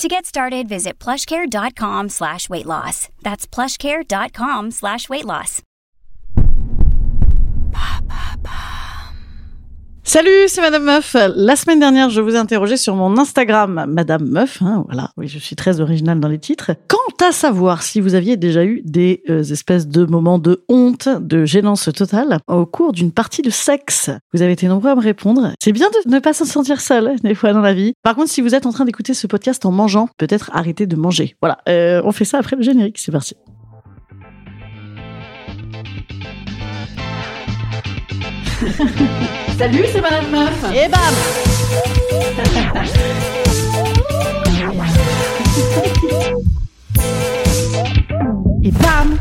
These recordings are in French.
To get started, visit plushcare.com slash weight loss. That's plushcare.com slash weight loss. Salut, c'est Madame Meuf. La semaine dernière, je vous ai interrogé sur mon Instagram, Madame Meuf. Hein, voilà, oui, je suis très originale dans les titres. Quant à savoir si vous aviez déjà eu des euh, espèces de moments de honte, de gênance totale au cours d'une partie de sexe, vous avez été nombreux à me répondre. C'est bien de ne pas se sentir seul des fois dans la vie. Par contre, si vous êtes en train d'écouter ce podcast en mangeant, peut-être arrêtez de manger. Voilà, euh, on fait ça après le générique. C'est parti. Salut, c'est Madame Meuf. Et bam Et bam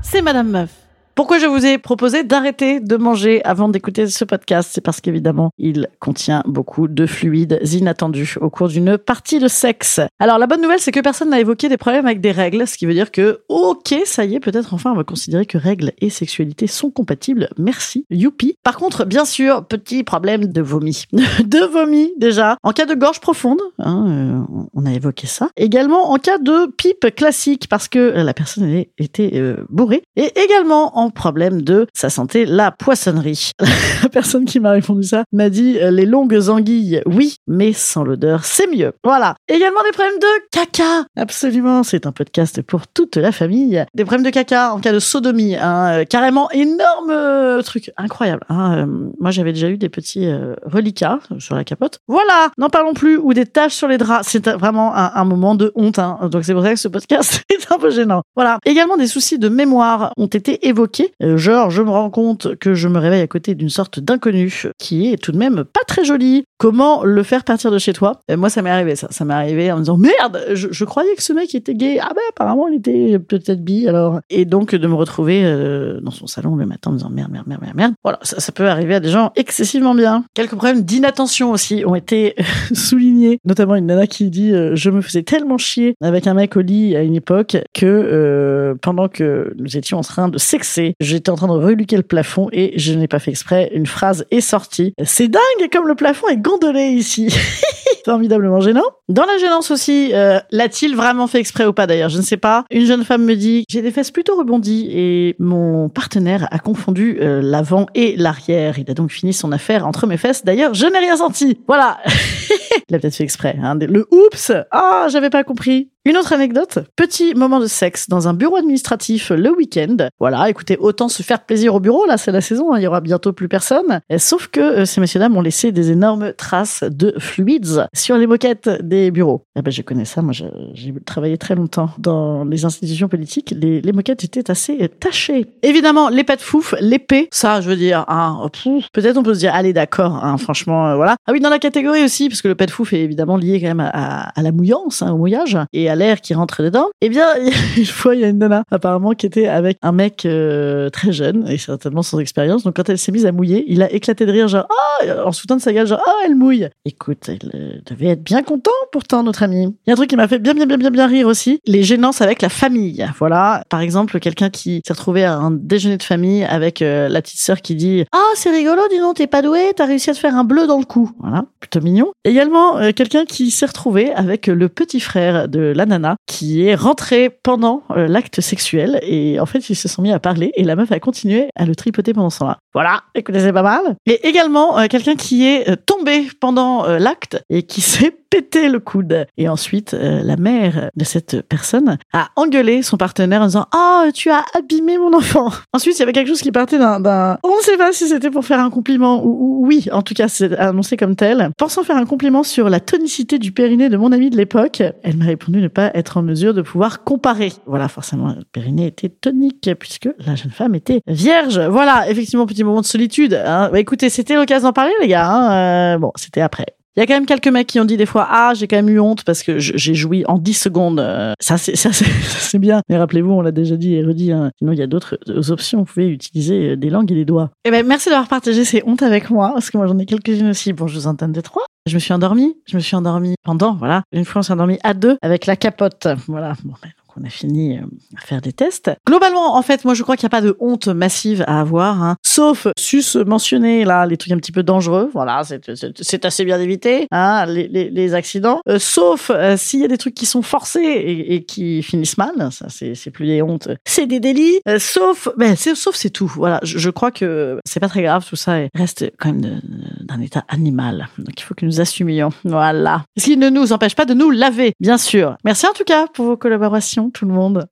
C'est Madame Meuf. Pourquoi je vous ai proposé d'arrêter de manger avant d'écouter ce podcast? C'est parce qu'évidemment, il contient beaucoup de fluides inattendus au cours d'une partie de sexe. Alors la bonne nouvelle, c'est que personne n'a évoqué des problèmes avec des règles, ce qui veut dire que, ok, ça y est, peut-être enfin on va considérer que règles et sexualité sont compatibles. Merci, youpi. Par contre, bien sûr, petit problème de vomi. de vomi, déjà. En cas de gorge profonde, hein, euh, on a évoqué ça. Également en cas de pipe classique, parce que la personne était euh, bourrée. Et également en problème de ça sentait la poissonnerie. la personne qui m'a répondu ça m'a dit euh, les longues anguilles, oui, mais sans l'odeur, c'est mieux. Voilà. Également des problèmes de caca. Absolument, c'est un podcast pour toute la famille. Des problèmes de caca en cas de sodomie, hein, euh, carrément énorme euh, truc, incroyable. Hein, moi, j'avais déjà eu des petits reliquats sur la capote. Voilà, n'en parlons plus. Ou des taches sur les draps. C'est vraiment un, un moment de honte. Hein. Donc c'est pour ça que ce podcast est un peu gênant. Voilà. Également des soucis de mémoire ont été évoqués. Euh, genre, je me rends compte que je me réveille à côté d'une sorte d'inconnu qui est tout de même pas très joli. Comment le faire partir de chez toi Moi, ça m'est arrivé ça. Ça m'est arrivé en me disant merde, je, je croyais que ce mec était gay. Ah ben apparemment il était peut-être bi alors. Et donc de me retrouver euh, dans son salon le matin en me disant merde, merde, merde, merde, merde. Voilà, ça, ça peut arriver à des gens excessivement bien. Quelques problèmes d'inattention aussi ont été soulignés, notamment une nana qui dit euh, je me faisais tellement chier avec un mec au lit à une époque que euh, pendant que nous étions en train de sexer, j'étais en train de reluquer le plafond et je n'ai pas fait exprès. Une phrase est sortie. C'est dingue comme le plafond est gondolé ici. Formidablement gênant. Dans la gênance aussi, euh, l'a-t-il vraiment fait exprès ou pas d'ailleurs? Je ne sais pas. Une jeune femme me dit j'ai des fesses plutôt rebondies et mon partenaire a confondu euh, l'avant et l'arrière. Il a donc fini son affaire entre mes fesses. D'ailleurs, je n'ai rien senti. Voilà. Il a peut-être fait exprès. Hein. Le oups Ah, j'avais pas compris. Une autre anecdote, petit moment de sexe dans un bureau administratif le week-end. Voilà, écoutez, autant se faire plaisir au bureau, là c'est la saison, hein, il y aura bientôt plus personne. Sauf que euh, ces messieurs dames ont laissé des énormes traces de fluides sur les moquettes des bureaux. Eh ben je connais ça, moi j'ai travaillé très longtemps dans les institutions politiques, les, moquettes étaient assez tachées. Évidemment, les de fouf, l'épée, ça je veux dire, hein, peut-être on peut se dire, allez d'accord, hein, franchement, euh, voilà. Ah oui, dans la catégorie aussi, parce que le pet fouf est évidemment lié quand même à, à- à la mouillance, hein, au mouillage, et à l'air qui rentre dedans. Eh bien, une fois, il y a une nana, apparemment, qui était avec un mec euh, très jeune, et certainement sans expérience. Donc, quand elle s'est mise à mouiller, il a éclaté de rire, genre, ah, en soutenant de sa gueule, genre, ah, elle mouille. Écoute, elle euh, devait être bien content, pourtant, notre ami. Il y a un truc qui m'a fait bien, bien, bien, bien, bien rire aussi, les gênances avec la famille. Voilà, par exemple, quelqu'un qui s'est retrouvé à un déjeuner de famille avec euh, la petite sœur qui dit, ah, c'est rigolo, dis donc, t'es pas doué, t'as réussi à te faire un bleu dans le cou. Voilà, plutôt mignon. Également, quelqu'un qui s'est retrouvé avec le petit frère de la nana qui est rentré pendant euh, l'acte sexuel et en fait ils se sont mis à parler et la meuf a continué à le tripoter pendant ce temps-là. Voilà, écoutez, c'est pas mal. Et également euh, quelqu'un qui est euh, tombé pendant l'acte et qui s'est pété le coude. Et ensuite, la mère de cette personne a engueulé son partenaire en disant Oh, tu as abîmé mon enfant. Ensuite, il y avait quelque chose qui partait d'un. d'un- On ne sait pas si c'était pour faire un compliment ou, ou- oui, en tout cas, c'est annoncé comme tel. Pensant faire un compliment sur la tonicité du périnée de mon amie de l'époque, elle m'a répondu pas être en mesure de pouvoir comparer. Voilà, forcément, le périnée était tonique puisque la jeune femme était vierge. Voilà, effectivement, petit moment de solitude. hein. Bah, écoutez, c'était l'occasion d'en parler, les gars. hein. Euh, bon, c'était après. Il y a quand même quelques mecs qui ont dit des fois ah j'ai quand même eu honte parce que j'ai joui en 10 secondes. Euh, Ça c'est ça c'est bien. Mais rappelez-vous on l'a déjà dit et redit. hein. Sinon il y a d'autres options. Vous pouvez utiliser euh, des langues et des doigts. Eh ben merci d'avoir partagé ces hontes avec moi parce que moi j'en ai quelques-unes aussi. Bon je vous en donne deux trois. Je me suis endormie. Je me suis endormie pendant voilà une fois on s'est endormi à deux avec la capote. Voilà. Bon, ben, on a fini euh, à faire des tests. Globalement, en fait, moi, je crois qu'il n'y a pas de honte massive à avoir, hein. sauf sus mentionner là les trucs un petit peu dangereux. Voilà, c'est- assez bien d'éviter hein, les, accidents. Euh, sauf euh, s'il y a des trucs qui sont forcés et, qui finissent mal, ça c'est plus des hontes, c'est des délits. Sauf, ben sauf c'est tout. Voilà, je, crois que c'est pas très grave tout ça reste quand même d'un état animal. Donc il faut que nous assumions. Voilà. Ce qui ne nous empêche pas de nous laver, bien sûr. Merci en tout cas pour vos collaborations, tout le monde.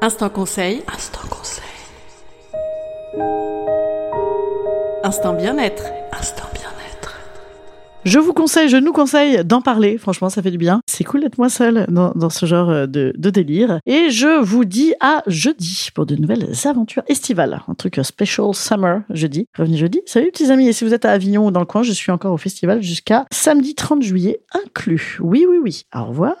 Instant conseil. Instant conseil. Instant bien-être. Je vous conseille, je nous conseille d'en parler. Franchement, ça fait du bien. C'est cool d'être moi seule dans, ce genre euh, de, de délire. Et je vous dis à jeudi pour de nouvelles aventures estivales. Un truc euh, special summer jeudi. Revenez jeudi. Salut petits amis. Et si vous êtes à Avignon ou dans le coin, je suis encore au festival jusqu'à samedi 30 juillet inclus. Oui, oui, oui. Au revoir.